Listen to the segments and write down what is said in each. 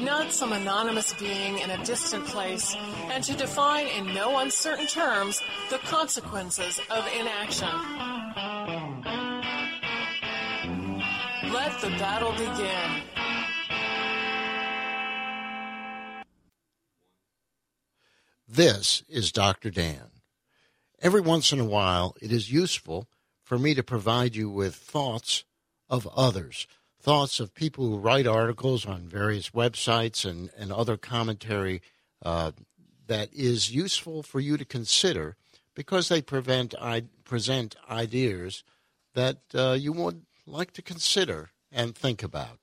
not some anonymous being in a distant place, and to define in no uncertain terms the consequences of inaction. Let the battle begin. This is Dr. Dan. Every once in a while, it is useful for me to provide you with thoughts of others thoughts of people who write articles on various websites and, and other commentary uh, that is useful for you to consider because they prevent, I, present ideas that uh, you would like to consider and think about.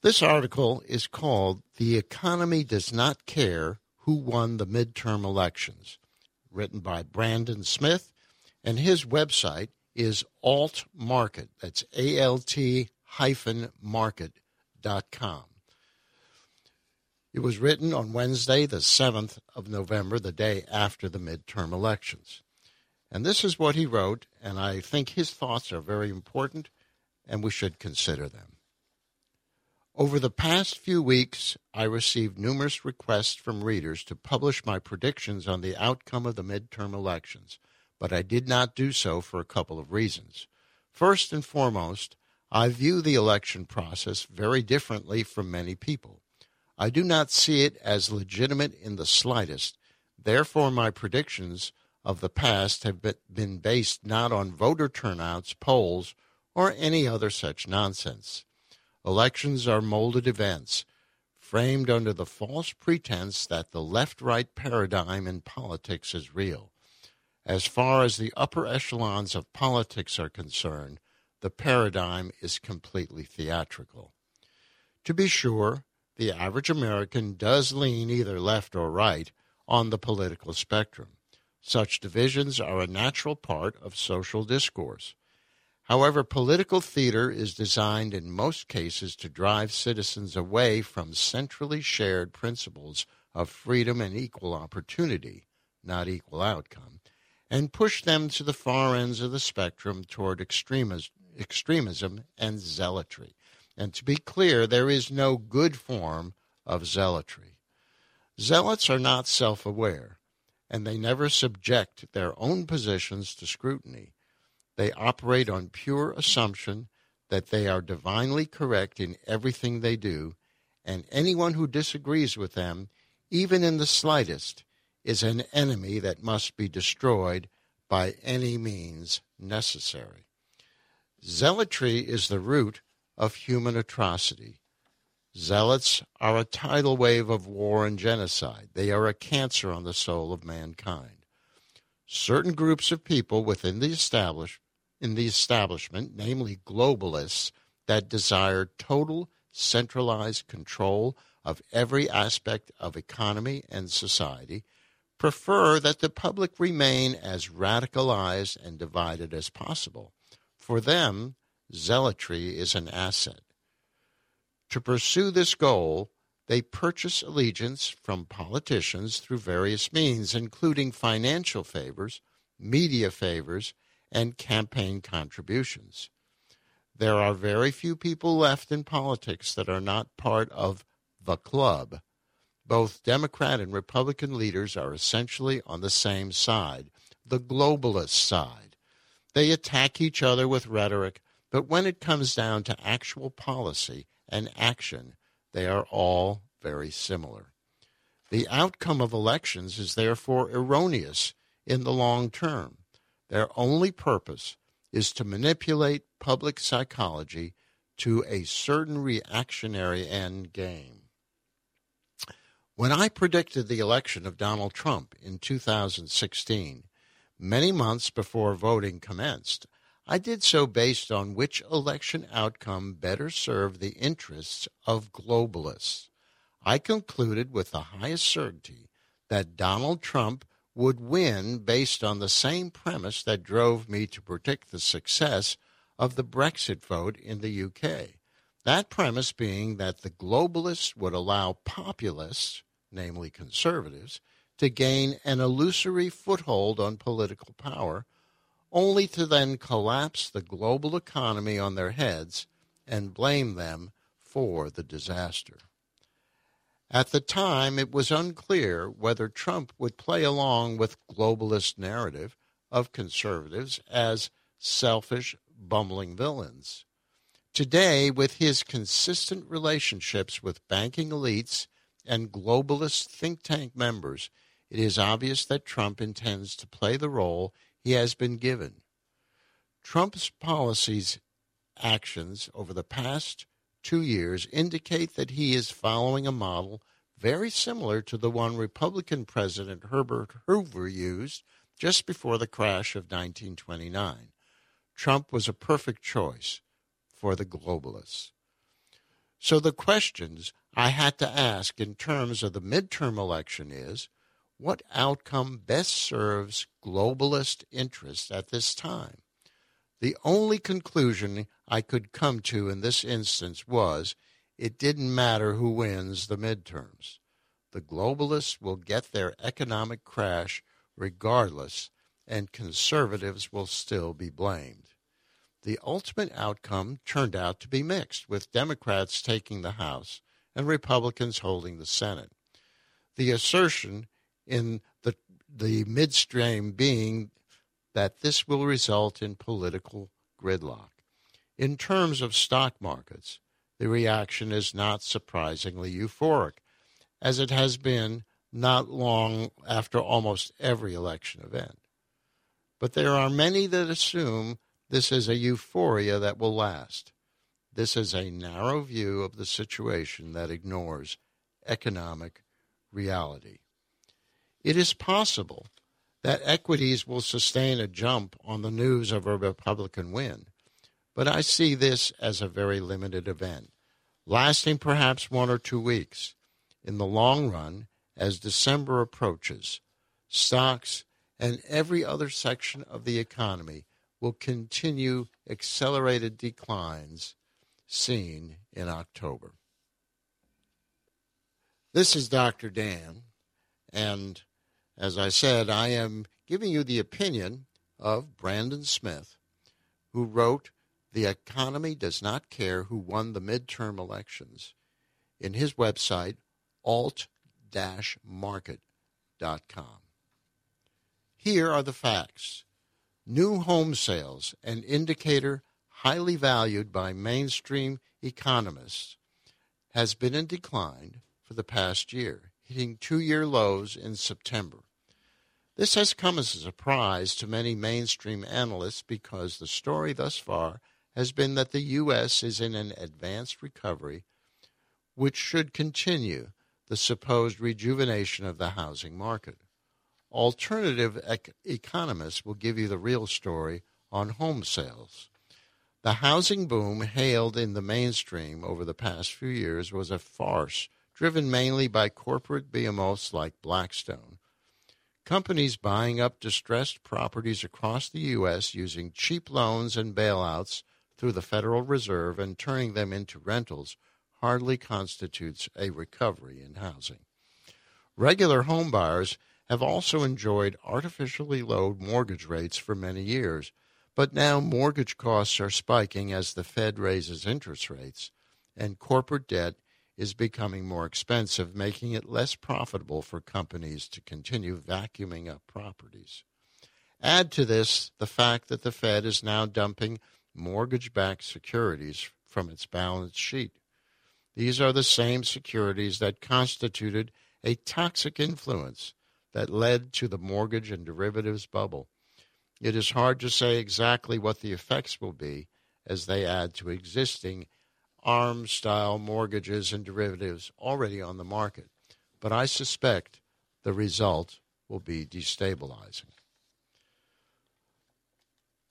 This article is called The Economy Does Not Care Who Won the Midterm Elections, written by Brandon Smith, and his website is Alt Market. That's A L T hyphen market.com. It was written on Wednesday, the 7th of November, the day after the midterm elections. And this is what he wrote, and I think his thoughts are very important, and we should consider them. Over the past few weeks, I received numerous requests from readers to publish my predictions on the outcome of the midterm elections but I did not do so for a couple of reasons. First and foremost, I view the election process very differently from many people. I do not see it as legitimate in the slightest. Therefore, my predictions of the past have been based not on voter turnouts, polls, or any other such nonsense. Elections are molded events, framed under the false pretense that the left right paradigm in politics is real. As far as the upper echelons of politics are concerned, the paradigm is completely theatrical. To be sure, the average American does lean either left or right on the political spectrum. Such divisions are a natural part of social discourse. However, political theater is designed in most cases to drive citizens away from centrally shared principles of freedom and equal opportunity, not equal outcome, and push them to the far ends of the spectrum toward extremism and zealotry. And to be clear, there is no good form of zealotry. Zealots are not self aware, and they never subject their own positions to scrutiny. They operate on pure assumption that they are divinely correct in everything they do, and anyone who disagrees with them, even in the slightest, is an enemy that must be destroyed by any means necessary. Zealotry is the root of human atrocity. Zealots are a tidal wave of war and genocide. They are a cancer on the soul of mankind. Certain groups of people within the establish, in the establishment, namely globalists, that desire total centralized control of every aspect of economy and society, prefer that the public remain as radicalized and divided as possible. For them, zealotry is an asset. To pursue this goal, they purchase allegiance from politicians through various means, including financial favors, media favors, and campaign contributions. There are very few people left in politics that are not part of the club both Democrat and Republican leaders are essentially on the same side, the globalist side. They attack each other with rhetoric, but when it comes down to actual policy and action, they are all very similar. The outcome of elections is therefore erroneous in the long term. Their only purpose is to manipulate public psychology to a certain reactionary end game. When I predicted the election of Donald Trump in 2016, many months before voting commenced, I did so based on which election outcome better served the interests of globalists. I concluded with the highest certainty that Donald Trump would win based on the same premise that drove me to predict the success of the Brexit vote in the UK. That premise being that the globalists would allow populists namely conservatives, to gain an illusory foothold on political power, only to then collapse the global economy on their heads and blame them for the disaster. At the time, it was unclear whether Trump would play along with globalist narrative of conservatives as selfish, bumbling villains. Today, with his consistent relationships with banking elites and globalist think tank members, it is obvious that Trump intends to play the role he has been given. Trump's policies actions over the past two years indicate that he is following a model very similar to the one Republican President Herbert Hoover used just before the crash of 1929. Trump was a perfect choice for the globalists. So the questions I had to ask in terms of the midterm election is what outcome best serves globalist interests at this time? The only conclusion I could come to in this instance was it didn't matter who wins the midterms. The globalists will get their economic crash regardless, and conservatives will still be blamed. The ultimate outcome turned out to be mixed, with Democrats taking the House and Republicans holding the Senate. The assertion in the, the midstream being that this will result in political gridlock. In terms of stock markets, the reaction is not surprisingly euphoric, as it has been not long after almost every election event. But there are many that assume this is a euphoria that will last. This is a narrow view of the situation that ignores economic reality. It is possible that equities will sustain a jump on the news of a Republican win, but I see this as a very limited event, lasting perhaps one or two weeks. In the long run, as December approaches, stocks and every other section of the economy will continue accelerated declines seen in October. This is Dr. Dan, and as I said, I am giving you the opinion of Brandon Smith, who wrote The Economy Does Not Care Who Won the Midterm Elections in his website, alt-market.com. Here are the facts. New home sales, an indicator highly valued by mainstream economists, has been in decline for the past year, hitting two year lows in September. This has come as a surprise to many mainstream analysts because the story thus far has been that the U.S. is in an advanced recovery, which should continue the supposed rejuvenation of the housing market. Alternative ec- economists will give you the real story on home sales. The housing boom hailed in the mainstream over the past few years was a farce driven mainly by corporate behemoths like Blackstone. Companies buying up distressed properties across the U.S. using cheap loans and bailouts through the Federal Reserve and turning them into rentals hardly constitutes a recovery in housing. Regular homebuyers have also enjoyed artificially low mortgage rates for many years but now mortgage costs are spiking as the Fed raises interest rates, and corporate debt is becoming more expensive, making it less profitable for companies to continue vacuuming up properties. Add to this the fact that the Fed is now dumping mortgage backed securities from its balance sheet. These are the same securities that constituted a toxic influence that led to the mortgage and derivatives bubble it is hard to say exactly what the effects will be as they add to existing ARM style mortgages and derivatives already on the market, but I suspect the result will be destabilizing.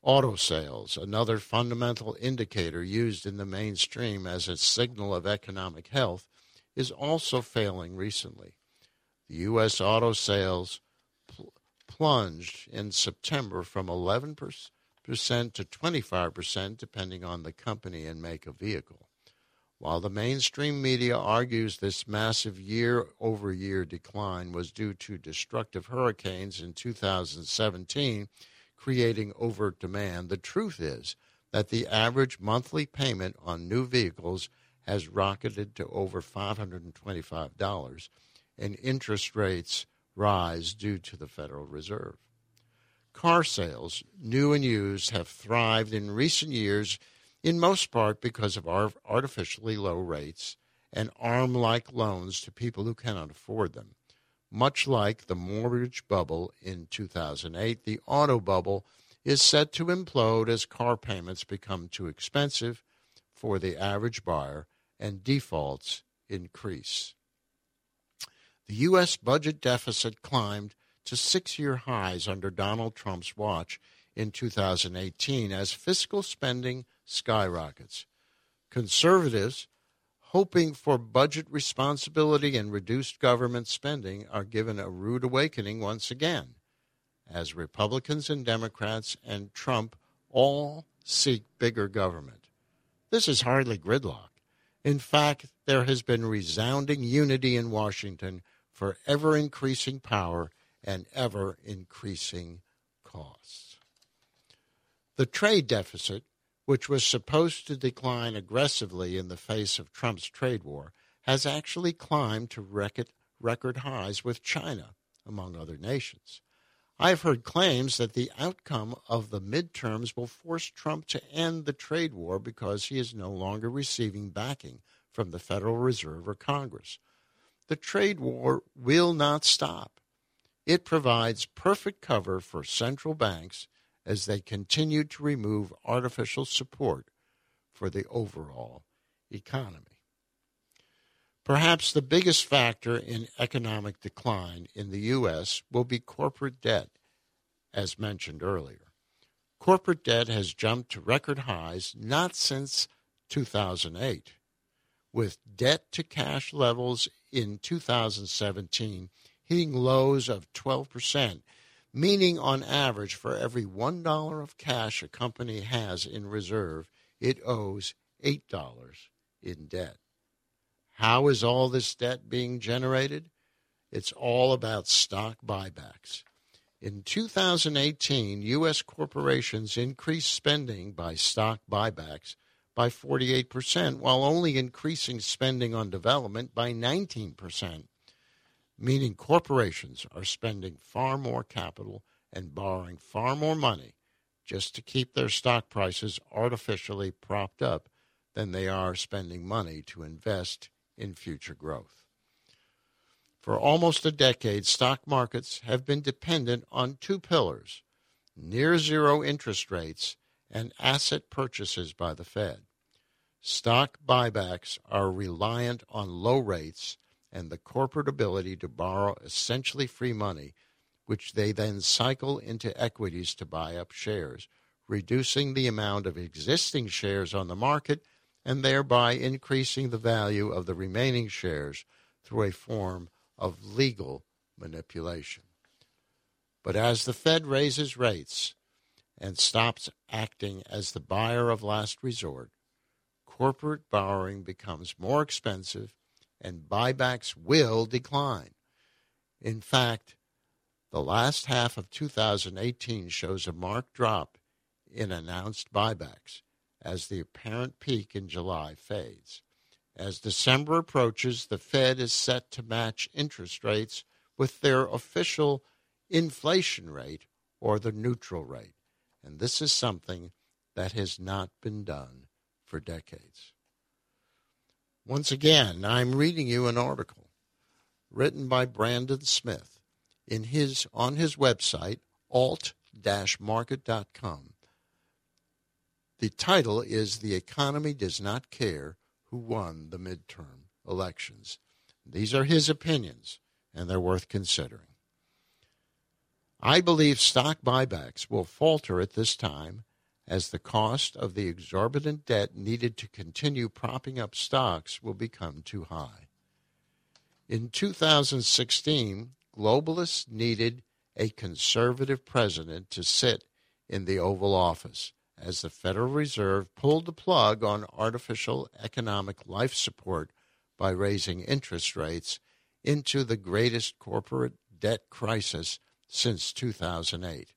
Auto sales, another fundamental indicator used in the mainstream as a signal of economic health, is also failing recently. The U.S. auto sales plunged in September from 11% to 25%, depending on the company and make of vehicle. While the mainstream media argues this massive year over year decline was due to destructive hurricanes in 2017, creating overt demand, the truth is that the average monthly payment on new vehicles has rocketed to over $525, and interest rates rise due to the Federal Reserve. Car sales, new and used, have thrived in recent years in most part because of our artificially low rates and arm like loans to people who cannot afford them. Much like the mortgage bubble in 2008, the auto bubble is set to implode as car payments become too expensive for the average buyer and defaults increase. The U.S. budget deficit climbed to six year highs under Donald Trump's watch in 2018 as fiscal spending skyrockets. Conservatives hoping for budget responsibility and reduced government spending are given a rude awakening once again, as Republicans and Democrats and Trump all seek bigger government. This is hardly gridlock. In fact, there has been resounding unity in Washington for ever increasing power and ever increasing costs. The trade deficit which was supposed to decline aggressively in the face of Trump's trade war, has actually climbed to record, record highs with China, among other nations. I've heard claims that the outcome of the midterms will force Trump to end the trade war because he is no longer receiving backing from the Federal Reserve or Congress. The trade war will not stop. It provides perfect cover for central banks as they continue to remove artificial support for the overall economy. Perhaps the biggest factor in economic decline in the U.S. will be corporate debt, as mentioned earlier. Corporate debt has jumped to record highs not since 2008, with debt to cash levels in 2017 hitting lows of 12 percent meaning on average for every $1 of cash a company has in reserve, it owes $8 in debt. How is all this debt being generated? It's all about stock buybacks. In 2018, U.S. corporations increased spending by stock buybacks by 48%, while only increasing spending on development by 19% meaning corporations are spending far more capital and borrowing far more money just to keep their stock prices artificially propped up than they are spending money to invest in future growth. For almost a decade, stock markets have been dependent on two pillars near zero interest rates and asset purchases by the Fed. Stock buybacks are reliant on low rates and the corporate ability to borrow essentially free money, which they then cycle into equities to buy up shares, reducing the amount of existing shares on the market and thereby increasing the value of the remaining shares through a form of legal manipulation. But as the Fed raises rates and stops acting as the buyer of last resort, corporate borrowing becomes more expensive and buybacks will decline. In fact, the last half of 2018 shows a marked drop in announced buybacks as the apparent peak in July fades. As December approaches, the Fed is set to match interest rates with their official inflation rate or the neutral rate. And this is something that has not been done for decades. Once again, I'm reading you an article written by Brandon Smith in his on his website alt-market.com. The title is The Economy Does Not Care who won the midterm elections. These are his opinions, and they're worth considering. I believe stock buybacks will falter at this time as the cost of the exorbitant debt needed to continue propping up stocks will become too high. In 2016, globalists needed a conservative president to sit in the Oval Office as the Federal Reserve pulled the plug on artificial economic life support by raising interest rates into the greatest corporate debt crisis since 2008.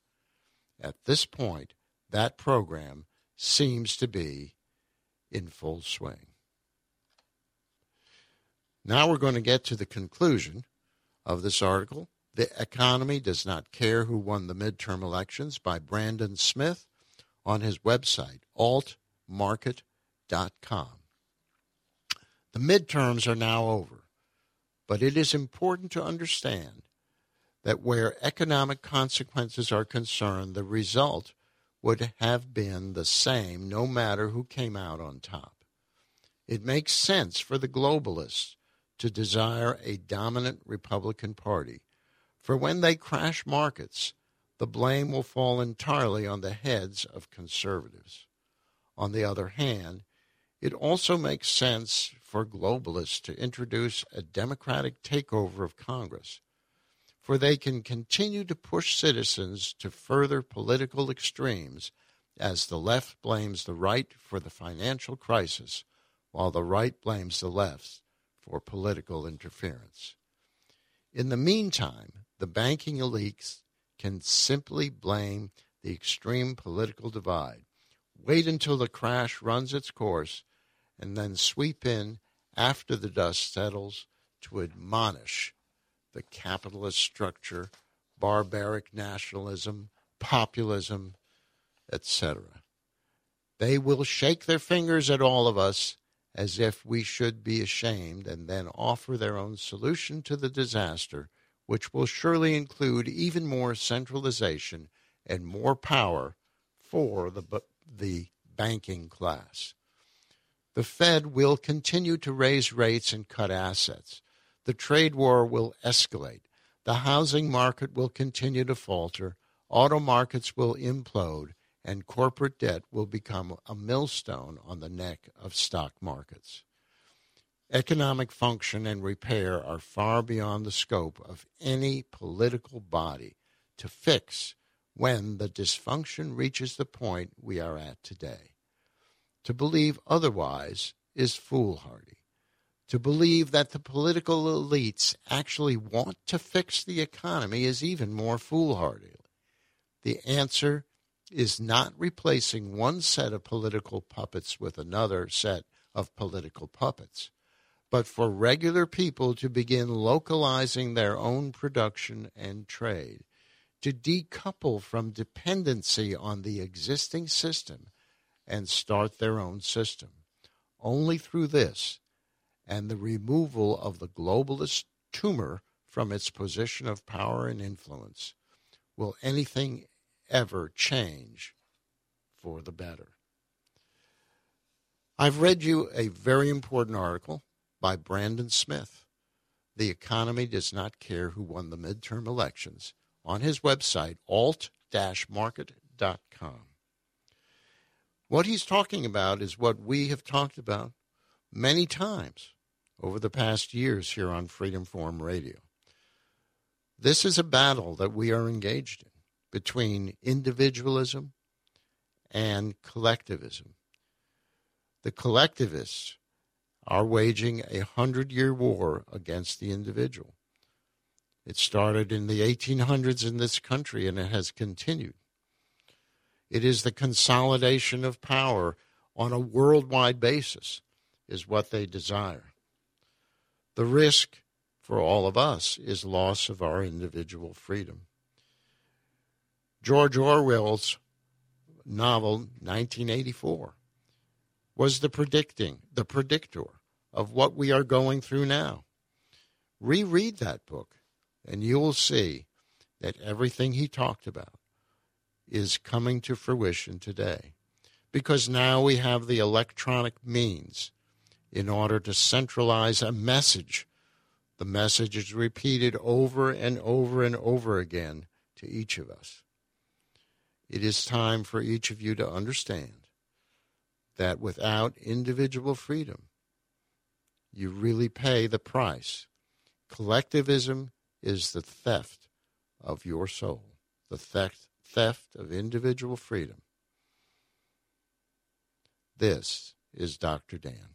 At this point, that program seems to be in full swing. Now we're going to get to the conclusion of this article. The Economy Does Not Care Who Won the Midterm Elections by Brandon Smith on his website, altmarket.com. The midterms are now over, but it is important to understand that where economic consequences are concerned, the result would have been the same no matter who came out on top. It makes sense for the globalists to desire a dominant Republican Party, for when they crash markets, the blame will fall entirely on the heads of conservatives. On the other hand, it also makes sense for globalists to introduce a democratic takeover of Congress for they can continue to push citizens to further political extremes as the left blames the right for the financial crisis while the right blames the left for political interference. In the meantime, the banking elites can simply blame the extreme political divide, wait until the crash runs its course, and then sweep in after the dust settles to admonish the capitalist structure, barbaric nationalism, populism, etc. They will shake their fingers at all of us as if we should be ashamed and then offer their own solution to the disaster, which will surely include even more centralization and more power for the, the banking class. The Fed will continue to raise rates and cut assets the trade war will escalate. The housing market will continue to falter. Auto markets will implode. And corporate debt will become a millstone on the neck of stock markets. Economic function and repair are far beyond the scope of any political body to fix when the dysfunction reaches the point we are at today. To believe otherwise is foolhardy to believe that the political elites actually want to fix the economy is even more foolhardy. The answer is not replacing one set of political puppets with another set of political puppets, but for regular people to begin localizing their own production and trade, to decouple from dependency on the existing system and start their own system. Only through this and the removal of the globalist tumor from its position of power and influence will anything ever change for the better. I've read you a very important article by Brandon Smith. The economy does not care who won the midterm elections on his website, alt-market.com. What he's talking about is what we have talked about many times over the past years here on Freedom Forum Radio. This is a battle that we are engaged in between individualism and collectivism. The collectivists are waging a hundred year war against the individual. It started in the 1800s in this country and it has continued. It is the consolidation of power on a worldwide basis, is what they desire. The risk for all of us is loss of our individual freedom. George Orwell's novel 1984 was the predicting the predictor of what we are going through now. Reread that book and you will see that everything he talked about is coming to fruition today because now we have the electronic means in order to centralize a message. The message is repeated over and over and over again to each of us. It is time for each of you to understand that without individual freedom, you really pay the price. Collectivism is the theft of your soul, the theft, theft of individual freedom. This is Dr. Dan.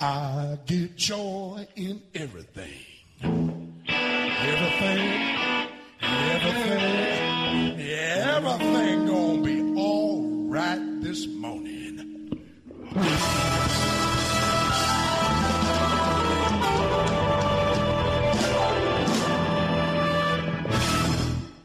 I get joy in everything. Everything, everything, everything gonna be all right this morning.